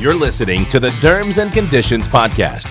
You're listening to the Derms and Conditions Podcast.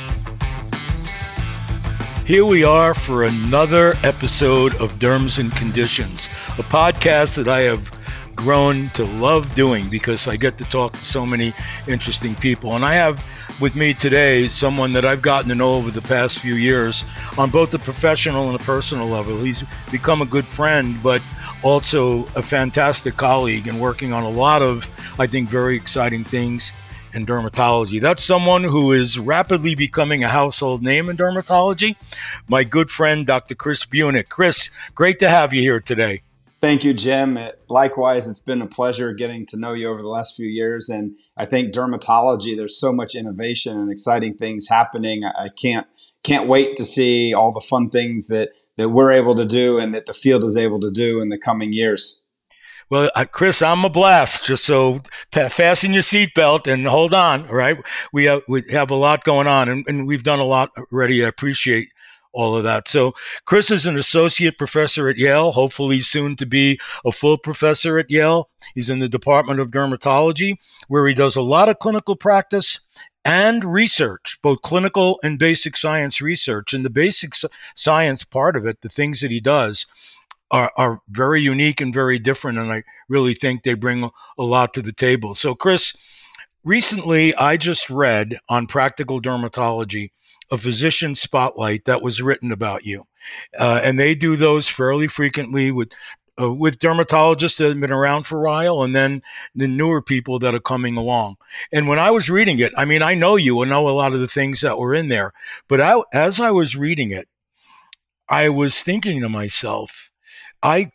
Here we are for another episode of Derms and Conditions, a podcast that I have grown to love doing because I get to talk to so many interesting people. And I have with me today someone that I've gotten to know over the past few years on both the professional and the personal level. He's become a good friend, but also a fantastic colleague and working on a lot of, I think, very exciting things in dermatology. That's someone who is rapidly becoming a household name in dermatology. My good friend, Dr. Chris Bunick. Chris, great to have you here today. Thank you, Jim. Likewise, it's been a pleasure getting to know you over the last few years. And I think dermatology, there's so much innovation and exciting things happening. I can't can't wait to see all the fun things that that we're able to do and that the field is able to do in the coming years. Well, uh, Chris, I'm a blast. Just so fasten your seatbelt and hold on. Right, we have we have a lot going on, and, and we've done a lot already. I appreciate all of that. So, Chris is an associate professor at Yale, hopefully soon to be a full professor at Yale. He's in the Department of Dermatology, where he does a lot of clinical practice and research, both clinical and basic science research. And the basic science part of it, the things that he does, are, are very unique and very different. And I really think they bring a lot to the table. So, Chris, recently I just read on practical dermatology a physician spotlight that was written about you. Uh, and they do those fairly frequently with uh, with dermatologists that have been around for a while and then the newer people that are coming along. And when I was reading it, I mean, I know you and know a lot of the things that were in there, but I, as I was reading it, I was thinking to myself, I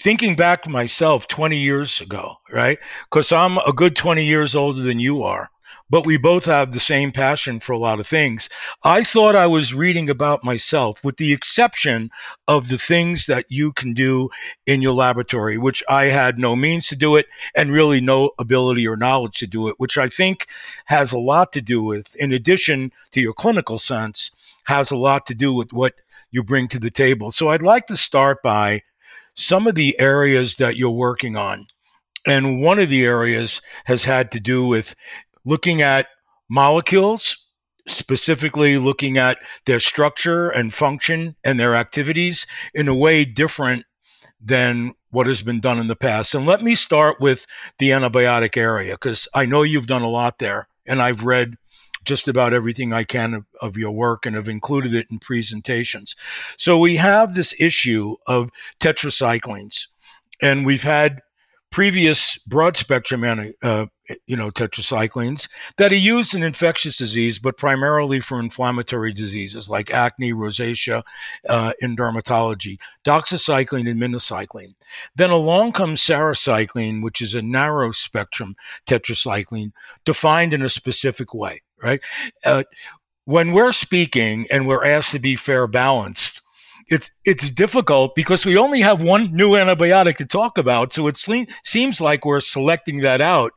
thinking back myself 20 years ago, right? Because I'm a good 20 years older than you are, but we both have the same passion for a lot of things. I thought I was reading about myself, with the exception of the things that you can do in your laboratory, which I had no means to do it and really no ability or knowledge to do it, which I think has a lot to do with, in addition to your clinical sense, has a lot to do with what you bring to the table. So I'd like to start by some of the areas that you're working on. And one of the areas has had to do with looking at molecules, specifically looking at their structure and function and their activities in a way different than what has been done in the past. And let me start with the antibiotic area because I know you've done a lot there and I've read just about everything I can of, of, your work and have included it in presentations. So we have this issue of tetracyclines, and we've had previous broad spectrum uh, you know tetracyclines that are used in infectious disease but primarily for inflammatory diseases like acne rosacea uh, in dermatology doxycycline and minocycline then along comes sarecycline which is a narrow spectrum tetracycline defined in a specific way right? Uh, when we're speaking and we're asked to be fair balanced, it's it's difficult because we only have one new antibiotic to talk about. So it seems like we're selecting that out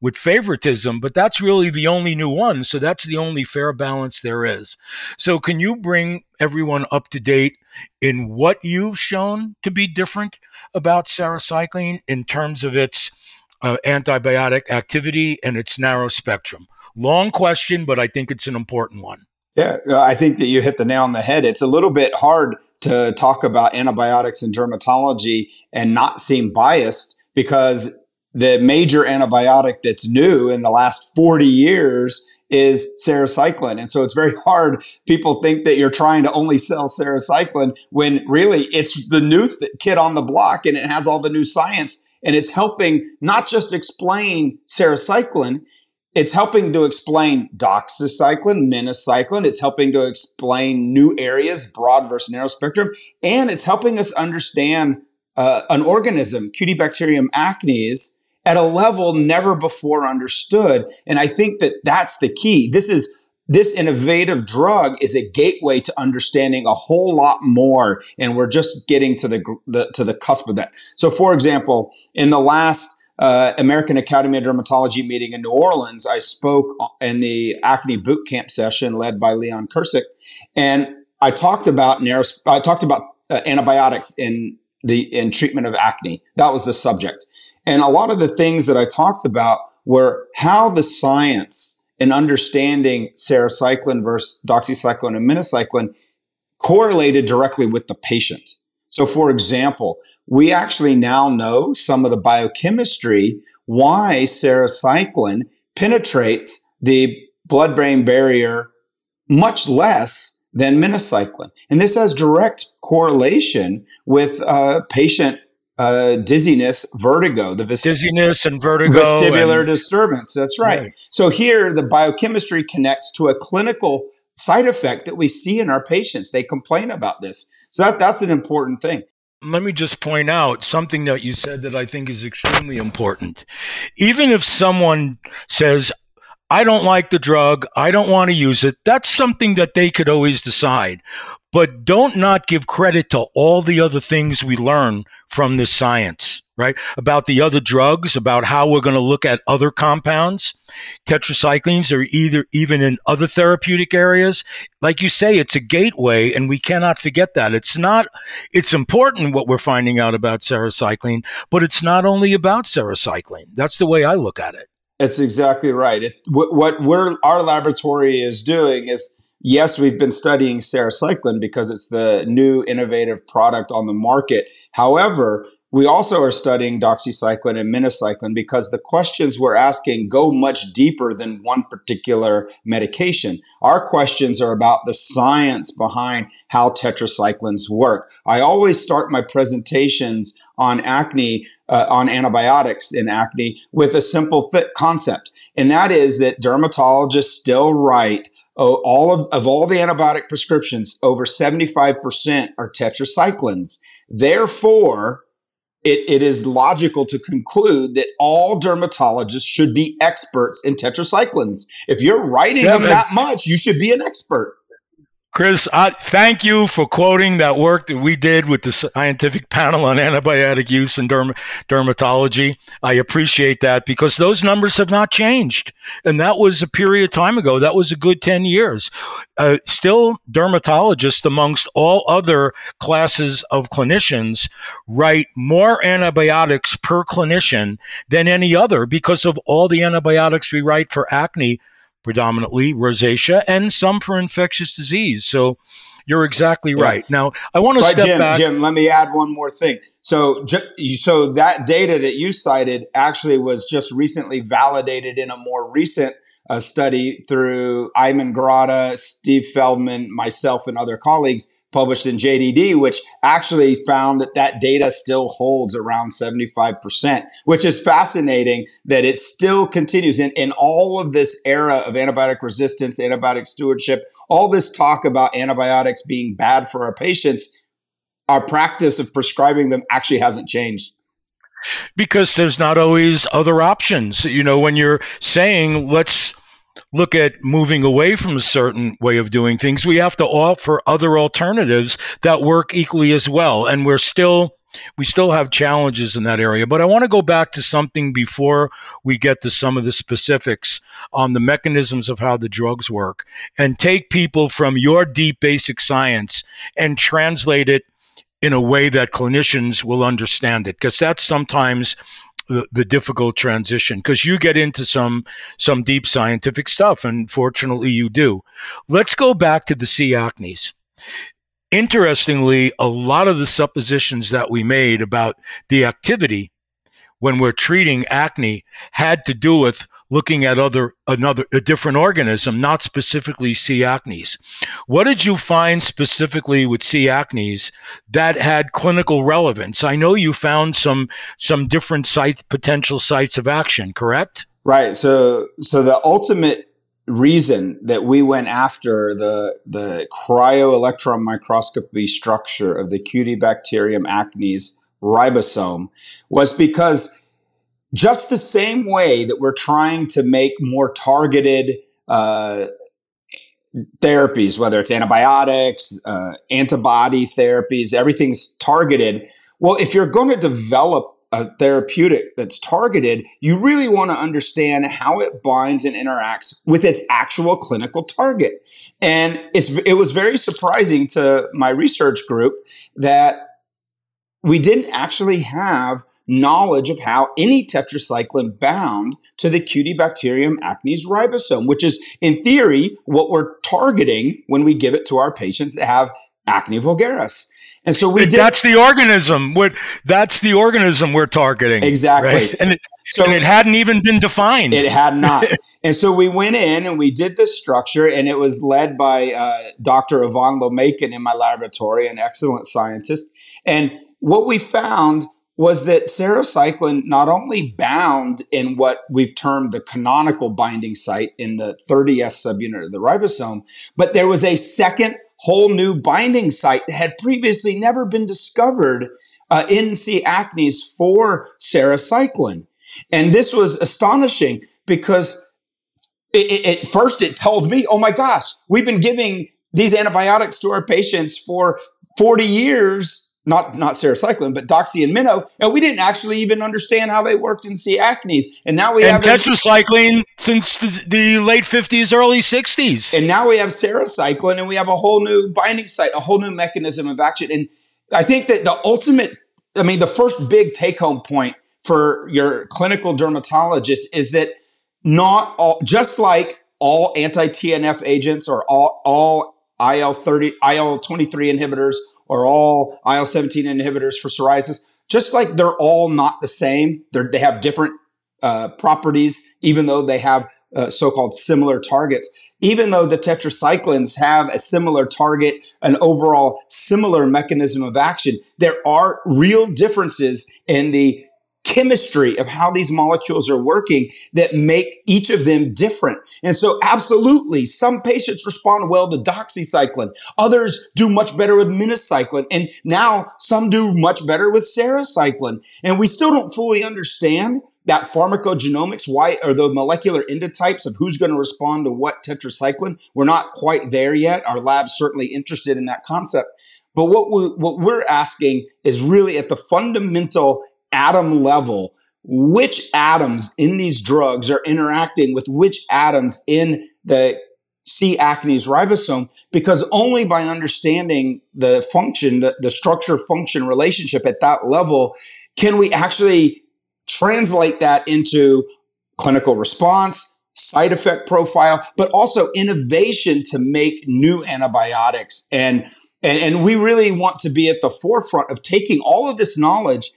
with favoritism, but that's really the only new one. So that's the only fair balance there is. So can you bring everyone up to date in what you've shown to be different about sarecycline in terms of its uh, antibiotic activity and its narrow spectrum? Long question, but I think it's an important one. Yeah, I think that you hit the nail on the head. It's a little bit hard to talk about antibiotics in dermatology and not seem biased because the major antibiotic that's new in the last 40 years is sarecycline. And so it's very hard. People think that you're trying to only sell sarecycline when really it's the new th- kid on the block and it has all the new science and it's helping not just explain sarecycline, it's helping to explain doxycycline, minocycline. It's helping to explain new areas, broad versus narrow spectrum, and it's helping us understand uh, an organism, Cutibacterium acnes, at a level never before understood. And I think that that's the key. This is this innovative drug is a gateway to understanding a whole lot more, and we're just getting to the, the to the cusp of that. So, for example, in the last uh, American Academy of Dermatology meeting in New Orleans, I spoke in the acne boot camp session led by Leon Kircik, and I talked about narrow, I talked about uh, antibiotics in the in treatment of acne. That was the subject, and a lot of the things that I talked about were how the science in understanding sarecycline versus doxycycline and minocycline correlated directly with the patient. So, for example, we actually now know some of the biochemistry why sarecycline penetrates the blood brain barrier much less than minocycline. And this has direct correlation with uh, patient uh, dizziness, vertigo, the vis- dizziness and vertigo, vestibular and- disturbance. That's right. right. So here, the biochemistry connects to a clinical side effect that we see in our patients. They complain about this. So that, that's an important thing. Let me just point out something that you said that I think is extremely important. Even if someone says, I don't like the drug, I don't want to use it, that's something that they could always decide. But don't not give credit to all the other things we learn from this science, right? About the other drugs, about how we're going to look at other compounds. Tetracyclines are either even in other therapeutic areas. Like you say, it's a gateway, and we cannot forget that. It's not, it's important what we're finding out about sarecycline, but it's not only about sarecycline. That's the way I look at it. It's exactly right. It, what, what we're, our laboratory is doing is yes, we've been studying sarecycline because it's the new innovative product on the market. However, we also are studying doxycycline and minocycline because the questions we're asking go much deeper than one particular medication. Our questions are about the science behind how tetracyclines work. I always start my presentations on acne, uh, on antibiotics in acne with a simple th- concept. And that is that dermatologists still write oh, all of, of all the antibiotic prescriptions, over 75% are tetracyclines. Therefore, it, it is logical to conclude that all dermatologists should be experts in tetracyclines. If you're writing yeah, them that much, you should be an expert. Chris, I, thank you for quoting that work that we did with the scientific panel on antibiotic use in derm- dermatology. I appreciate that because those numbers have not changed. And that was a period of time ago. That was a good 10 years. Uh, still, dermatologists, amongst all other classes of clinicians, write more antibiotics per clinician than any other because of all the antibiotics we write for acne predominantly rosacea, and some for infectious disease. So you're exactly yeah. right. Now, I want to step Jim, back. Jim, let me add one more thing. So, so that data that you cited actually was just recently validated in a more recent uh, study through Ayman Grada, Steve Feldman, myself, and other colleagues published in JDD, which actually found that that data still holds around 75%, which is fascinating that it still continues in, in all of this era of antibiotic resistance, antibiotic stewardship, all this talk about antibiotics being bad for our patients. Our practice of prescribing them actually hasn't changed because there's not always other options. You know, when you're saying let's look at moving away from a certain way of doing things, we have to offer other alternatives that work equally as well. And we're still we still have challenges in that area. But I want to go back to something before we get to some of the specifics on the mechanisms of how the drugs work and take people from your deep basic science and translate it in a way that clinicians will understand it because that's sometimes the, difficult transition because you get into some some deep scientific stuff and fortunately you do. Let's go back to the c acnes. Interestingly a lot of the suppositions that we made about the activity when we're treating acne had to do with looking at other another a different organism, not specifically C. acnes. What did you find specifically with C. acnes that had clinical relevance? I know you found some some different sites potential sites of action, correct? Right. So so the ultimate reason that we went after the the cryo-electron microscopy structure of the Cutibacterium acnes ribosome was because just the same way that we're trying to make more targeted uh, therapies, whether it's antibiotics, uh, antibody therapies, everything's targeted. Well, if you're going to develop a therapeutic that's targeted, you really want to understand how it binds and interacts with its actual clinical target. And it's it was very surprising to my research group that we didn't actually have knowledge of how any tetracycline bound to the Cutibacterium acnes ribosome, which is in theory what we're targeting when we give it to our patients that have acne vulgaris. And so we did. That's the organism. What that's the organism we're targeting. Exactly. Right? And it, so and it hadn't even been defined. It had not. and so we went in and we did this structure, and it was led by uh, Dr. Ivan Lomakin in my laboratory, an excellent scientist. And what we found was that sarecycline not only bound in what we've termed the canonical binding site in the 30S subunit of the ribosome, but there was a second whole new binding site that had previously never been discovered uh, in C. acnes for sarecycline. And this was astonishing because it, it, at first it told me, oh my gosh, we've been giving these antibiotics to our patients for 40 years not not sarecycline, but doxy and mino, and we didn't actually even understand how they worked in C. acnes. And now we and have tetracycline since the, the, late fifties, early sixties. And now we have sarecycline, and we have a whole new binding site, a whole new mechanism of action. And I think that the ultimate, I mean, the first big take home point for your clinical dermatologist is that not all, just like all anti TNF agents or all all IL thirty IL twenty three inhibitors are all IL 17 inhibitors for psoriasis, just like they're all not the same. They're, they have different uh, properties, even though they have uh, so called similar targets. Even though the tetracyclines have a similar target, an overall similar mechanism of action, there are real differences in the chemistry of how these molecules are working that make each of them different. And so absolutely, some patients respond well to doxycycline. Others do much better with minocycline. And now some do much better with sarecycline. And we still don't fully understand that pharmacogenomics, why are the molecular endotypes of who's going to respond to what tetracycline? We're not quite there yet. Our lab's certainly interested in that concept. But what we what we're asking is really at the fundamental atom level which atoms in these drugs are interacting with which atoms in the C. acnes ribosome because only by understanding the function, the, the structure function relationship at that level, can we actually translate that into clinical response, side effect profile, but also innovation to make new antibiotics. And, and, and we really want to be at the forefront of taking all of this knowledge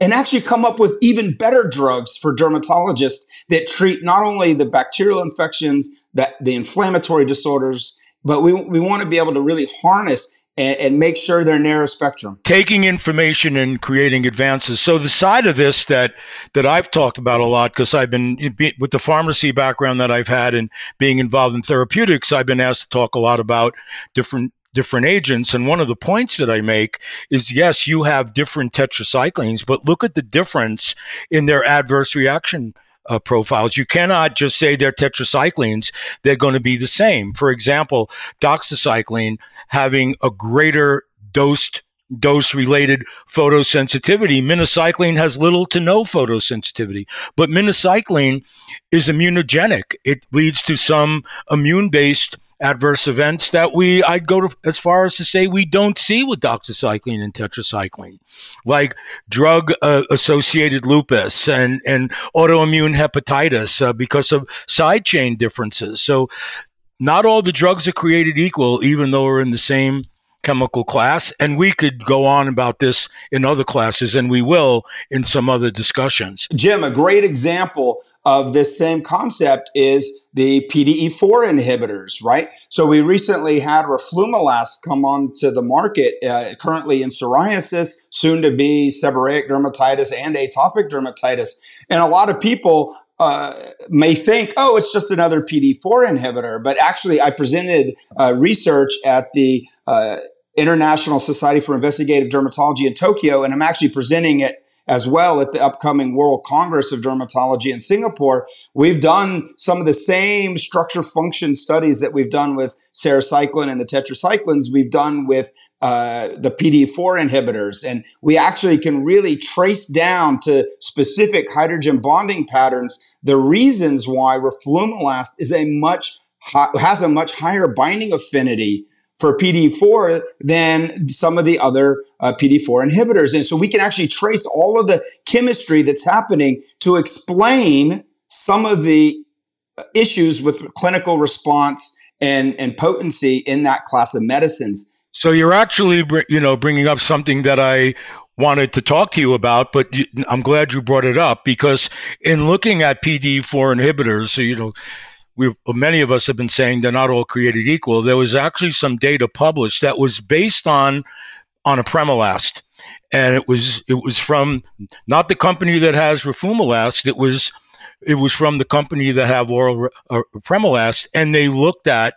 and actually come up with even better drugs for dermatologists that treat not only the bacterial infections, that the inflammatory disorders, but we, we want to be able to really harness and, and, make sure they're narrow spectrum. Taking information and creating advances. So the side of this that that I've talked about a lot because I've been with the pharmacy background that I've had and being involved in therapeutics, I've been asked to talk a lot about different different agents. And one of the points that I make is yes, you have different tetracyclines, but look at the difference in their adverse reaction uh, profiles. You cannot just say they're tetracyclines, they're going to be the same. For example, doxycycline having a greater dosed dose related photosensitivity. Minocycline has little to no photosensitivity, but minocycline is immunogenic. It leads to some immune based adverse events that we I'd go to as far as to say we don't see with doxycycline and tetracycline, like drug uh, associated lupus and and autoimmune hepatitis uh, because of side chain differences. So not all the drugs are created equal, even though we're in the same chemical class. And we could go on about this in other classes, and we will in some other discussions. Jim, a great example of this same concept is the PDE4 inhibitors, right? So we recently had roflumilast come onto the market, uh, currently in psoriasis, soon to be seborrheic dermatitis and atopic dermatitis. And a lot of people uh, may think, oh, it's just another PDE4 inhibitor. But actually, I presented uh, research at the uh, International Society for Investigative Dermatology in Tokyo, and I'm actually presenting it as well at the upcoming World Congress of Dermatology in Singapore. We've done some of the same structure function studies that we've done with sarecycline and the tetracyclines, we've done with uh, the PD4 inhibitors. And we actually can really trace down to specific hydrogen bonding patterns the reasons why roflumilast is a much has a much higher binding affinity for PD4 than some of the other uh, PD4 inhibitors. And so we can actually trace all of the chemistry that's happening to explain some of the issues with clinical response and, and potency in that class of medicines. So you're actually, you know, bringing up something that I wanted to talk to you about, but I'm glad you brought it up because in looking at PD4 inhibitors, you know, we many of us have been saying they're not all created equal. There was actually some data published that was based on on apremilast, and it was it was from not the company that has roflumilast. It was it was from the company that have oral uh, and they looked at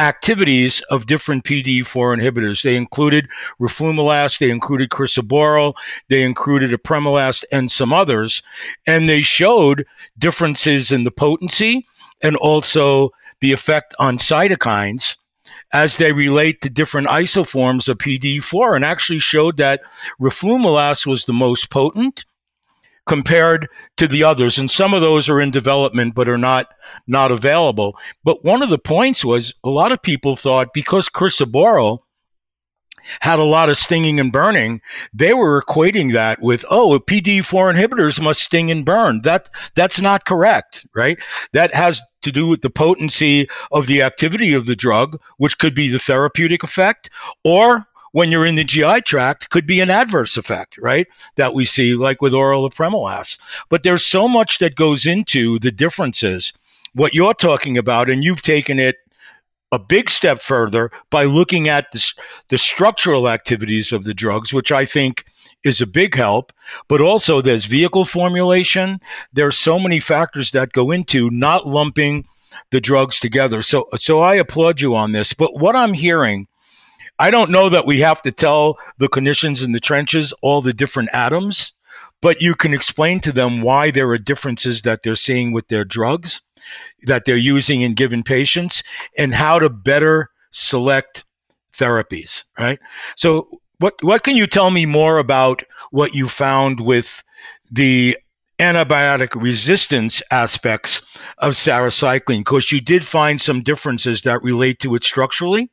activities of different PD4 inhibitors. They included roflumilast, they included crisaborole, they included apremilast, and some others, and they showed differences in the potency and also the effect on cytokines as they relate to different isoforms of PD4 and actually showed that roflumilast was the most potent compared to the others. And some of those are in development but are not not available. But one of the points was a lot of people thought because crisaborole had a lot of stinging and burning, they were equating that with, oh, PD4 inhibitors must sting and burn. That that's not correct, right? That has to do with the potency of the activity of the drug, which could be the therapeutic effect, or when you're in the GI tract, could be an adverse effect, right? That we see, like with oral apremilast. But there's so much that goes into the differences. What you're talking about, and you've taken it a big step further by looking at the, the structural activities of the drugs, which I think is a big help. But also, there's vehicle formulation. There are so many factors that go into not lumping the drugs together. So, so I applaud you on this. But what I'm hearing, I don't know that we have to tell the clinicians in the trenches all the different atoms, but you can explain to them why there are differences that they're seeing with their drugs that they're using in given patients and how to better select therapies, right? So what what can you tell me more about what you found with the antibiotic resistance aspects of sarecycline because you did find some differences that relate to it structurally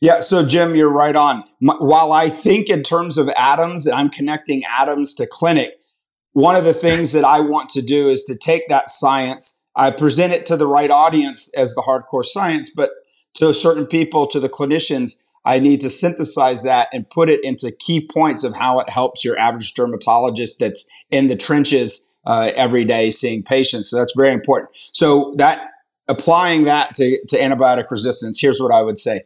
yeah, so Jim, you're right on. While I think in terms of atoms, I'm connecting atoms to clinic, one of the things that I want to do is to take that science I present it to the right audience as the hardcore science, but to certain people, to the clinicians, I need to synthesize that and put it into key points of how it helps your average dermatologist that's in the trenches uh, every day seeing patients. So that's very important. So that applying that to, to antibiotic resistance, here's what I would say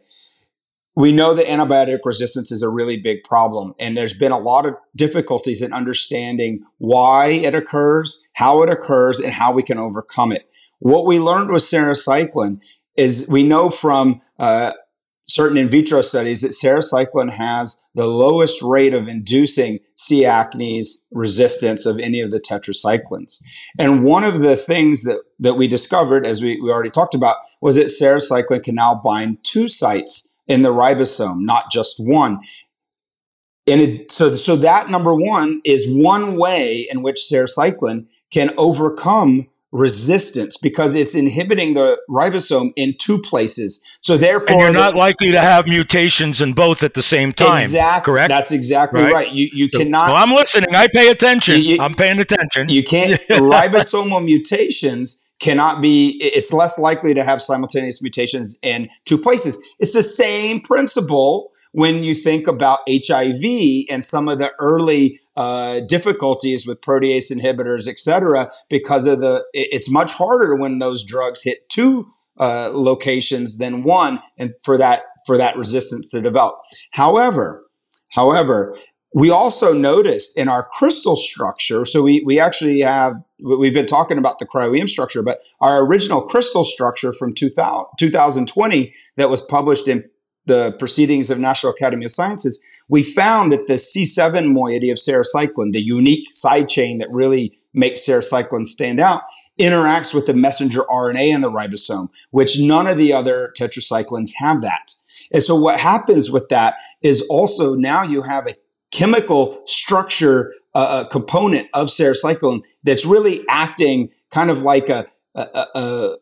we know that antibiotic resistance is a really big problem, and there's been a lot of difficulties in understanding why it occurs, how it occurs, and how we can overcome it. What we learned with sarecycline is we know from uh, certain in vitro studies that sarecycline has the lowest rate of inducing C. acnes resistance of any of the tetracyclines. And one of the things that, that we discovered, as we, we already talked about, was that sarecycline can now bind two sites in the ribosome, not just one. And it, so, so that number one is one way in which sarecycline can overcome resistance because it's inhibiting the ribosome in two places. So therefore, and you're not the, likely to have mutations in both at the same time. Exactly. Correct. That's exactly right. right. You you so, cannot. Well, I'm listening. I pay attention. You, I'm paying attention. You can't ribosomal mutations cannot be it's less likely to have simultaneous mutations in two places. It's the same principle when you think about hiv and some of the early uh, difficulties with protease inhibitors et cetera because of the it's much harder when those drugs hit two uh, locations than one and for that for that resistance to develop. However however we also noticed in our crystal structure, so we, we actually have, we've been talking about the cryo-EM structure, but our original crystal structure from 2000, 2020 that was published in the Proceedings of National Academy of Sciences, we found that the C7 moiety of sarecycline, the unique side chain that really makes sarecycline stand out, interacts with the messenger RNA in the ribosome, which none of the other tetracyclines have that. And so what happens with that is also now you have a chemical structure uh, component of sarecycline that's really acting kind of like a, a, a,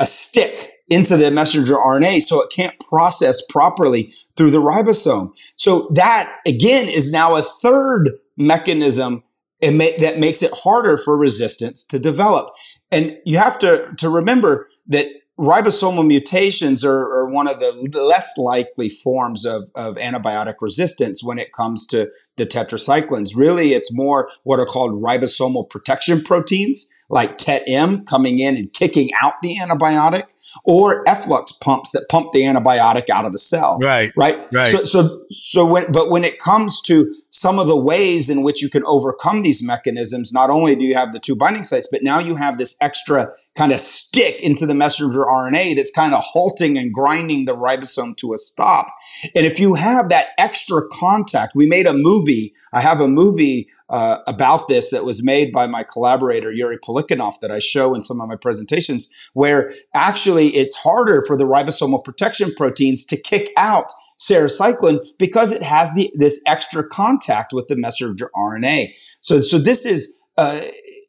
a stick into the messenger RNA so it can't process properly through the ribosome. So that again is now a third mechanism that makes it harder for resistance to develop. And you have to, to remember that ribosomal mutations are, are, one of the less likely forms of, of antibiotic resistance when it comes to the tetracyclines. Really, it's more what are called ribosomal protection proteins, like TET-M coming in and kicking out the antibiotic or efflux pumps that pump the antibiotic out of the cell. Right. Right. Right. So, so, so when, but when it comes to some of the ways in which you can overcome these mechanisms, not only do you have the two binding sites, but now you have this extra kind of stick into the messenger RNA that's kind of halting and grinding the ribosome to a stop. And if you have that extra contact, we made a movie. I have a movie uh, about this that was made by my collaborator Yuri Polikanov that I show in some of my presentations, where actually it's harder for the ribosomal protection proteins to kick out sarecycline because it has the this extra contact with the messenger RNA. So, so this is uh,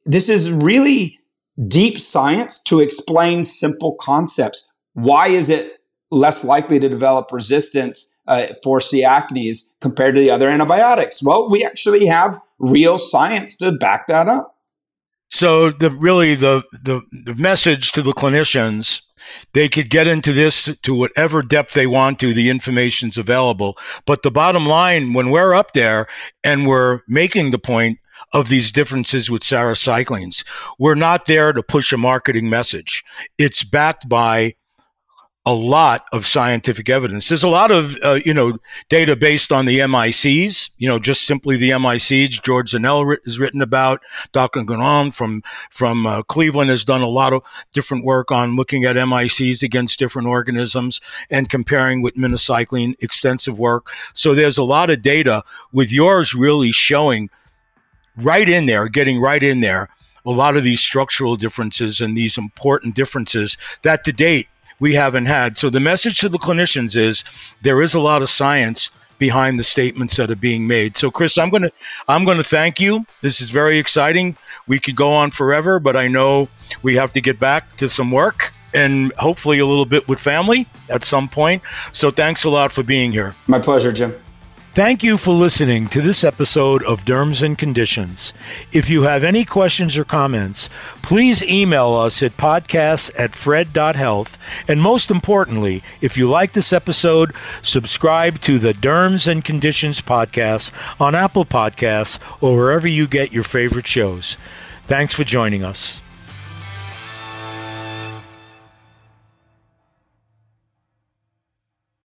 this is really deep science to explain simple concepts. Why is it less likely to develop resistance uh, for C. acnes compared to the other antibiotics? Well, we actually have real science to back that up. So the really the the, the message to the clinicians they could get into this to whatever depth they want to the information's available but the bottom line when we're up there and we're making the point of these differences with sarecyclines we're not there to push a marketing message it's backed by a lot of scientific evidence. There's a lot of uh, you know data based on the MICs. You know, just simply the MICs. George Zhanel has written about. Dr. Ghannoum from from uh, Cleveland has done a lot of different work on looking at MICs against different organisms and comparing with minocycline. Extensive work. So there's a lot of data. With yours really showing right in there, getting right in there. A lot of these structural differences and these important differences that to date we haven't had. So the message to the clinicians is there is a lot of science behind the statements that are being made. So Chris, I'm going to I'm going to thank you. This is very exciting. We could go on forever, but I know we have to get back to some work and hopefully a little bit with family at some point. So thanks a lot for being here. My pleasure, Jim. Thank you for listening to this episode of Derms and Conditions. If you have any questions or comments, please email us at podcasts at fred.health. And most importantly, if you like this episode, subscribe to the Derms and Conditions podcast on Apple Podcasts or wherever you get your favorite shows. Thanks for joining us.